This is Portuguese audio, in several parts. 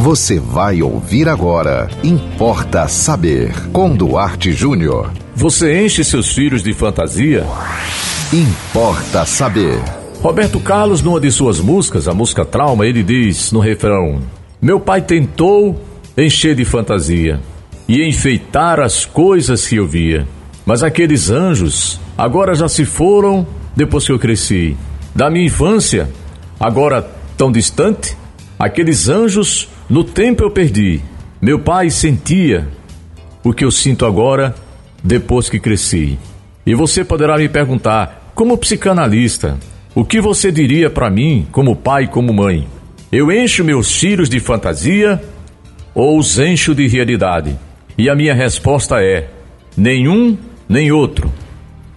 Você vai ouvir agora. Importa saber. Com Duarte Júnior. Você enche seus filhos de fantasia? Importa saber. Roberto Carlos, numa de suas músicas, a música Trauma, ele diz no refrão: Meu pai tentou encher de fantasia e enfeitar as coisas que eu via. Mas aqueles anjos agora já se foram depois que eu cresci. Da minha infância, agora tão distante, aqueles anjos no tempo eu perdi. Meu pai sentia o que eu sinto agora depois que cresci. E você poderá me perguntar, como psicanalista, o que você diria para mim como pai e como mãe? Eu encho meus filhos de fantasia ou os encho de realidade? E a minha resposta é: nenhum nem outro.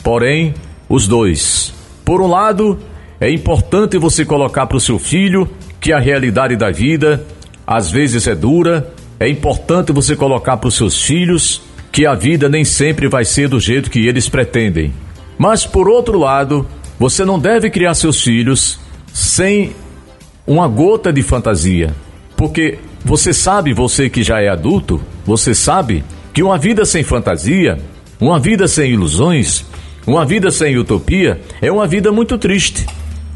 Porém, os dois. Por um lado, é importante você colocar para o seu filho que a realidade da vida às vezes é dura. É importante você colocar para os seus filhos que a vida nem sempre vai ser do jeito que eles pretendem. Mas por outro lado, você não deve criar seus filhos sem uma gota de fantasia, porque você sabe, você que já é adulto, você sabe que uma vida sem fantasia uma vida sem ilusões, uma vida sem utopia, é uma vida muito triste.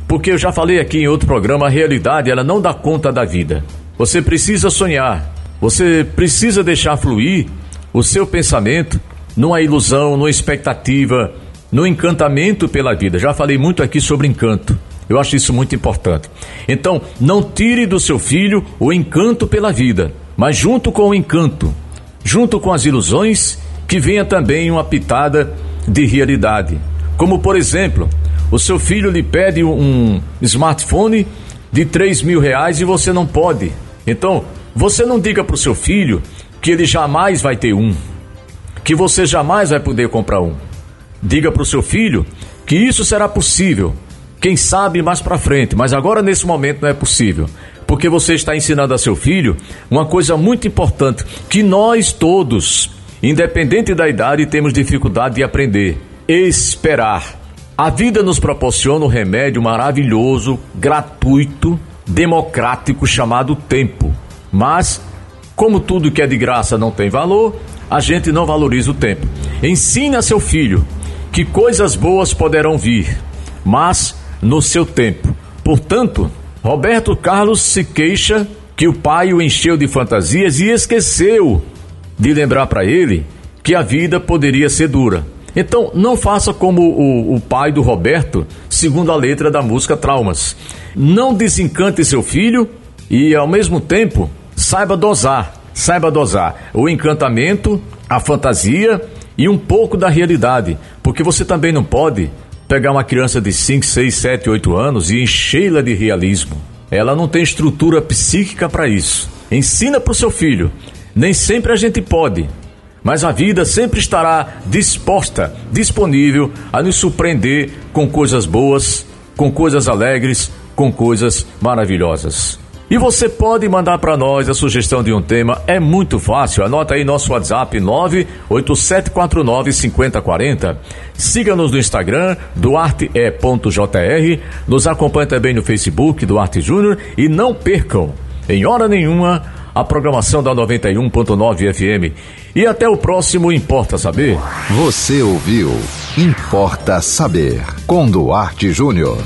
Porque eu já falei aqui em outro programa, a realidade ela não dá conta da vida. Você precisa sonhar, você precisa deixar fluir o seu pensamento numa ilusão, numa expectativa, no encantamento pela vida. Já falei muito aqui sobre encanto. Eu acho isso muito importante. Então, não tire do seu filho o encanto pela vida, mas junto com o encanto, junto com as ilusões, que venha também uma pitada de realidade. Como, por exemplo, o seu filho lhe pede um smartphone de 3 mil reais e você não pode. Então, você não diga para o seu filho que ele jamais vai ter um, que você jamais vai poder comprar um. Diga para o seu filho que isso será possível, quem sabe mais para frente, mas agora nesse momento não é possível. Porque você está ensinando a seu filho uma coisa muito importante que nós todos Independente da idade, temos dificuldade de aprender. Esperar. A vida nos proporciona um remédio maravilhoso, gratuito, democrático chamado tempo. Mas, como tudo que é de graça não tem valor, a gente não valoriza o tempo. Ensine a seu filho que coisas boas poderão vir, mas no seu tempo. Portanto, Roberto Carlos se queixa que o pai o encheu de fantasias e esqueceu de lembrar para ele que a vida poderia ser dura. Então, não faça como o, o, pai do Roberto, segundo a letra da música Traumas. Não desencante seu filho e, ao mesmo tempo, saiba dosar. Saiba dosar o encantamento, a fantasia e um pouco da realidade. Porque você também não pode pegar uma criança de 5, 6, 7, 8 anos e enchê-la de realismo. Ela não tem estrutura psíquica para isso. Ensina para o seu filho nem sempre a gente pode, mas a vida sempre estará disposta, disponível a nos surpreender com coisas boas, com coisas alegres, com coisas maravilhosas. E você pode mandar para nós a sugestão de um tema, é muito fácil. Anota aí nosso WhatsApp 987495040. Siga-nos no Instagram, duarte.jr. Nos acompanhe também no Facebook, Duarte Júnior. E não percam, em hora nenhuma, a programação da 91.9 FM. E até o próximo Importa Saber. Você ouviu Importa Saber com Duarte Júnior.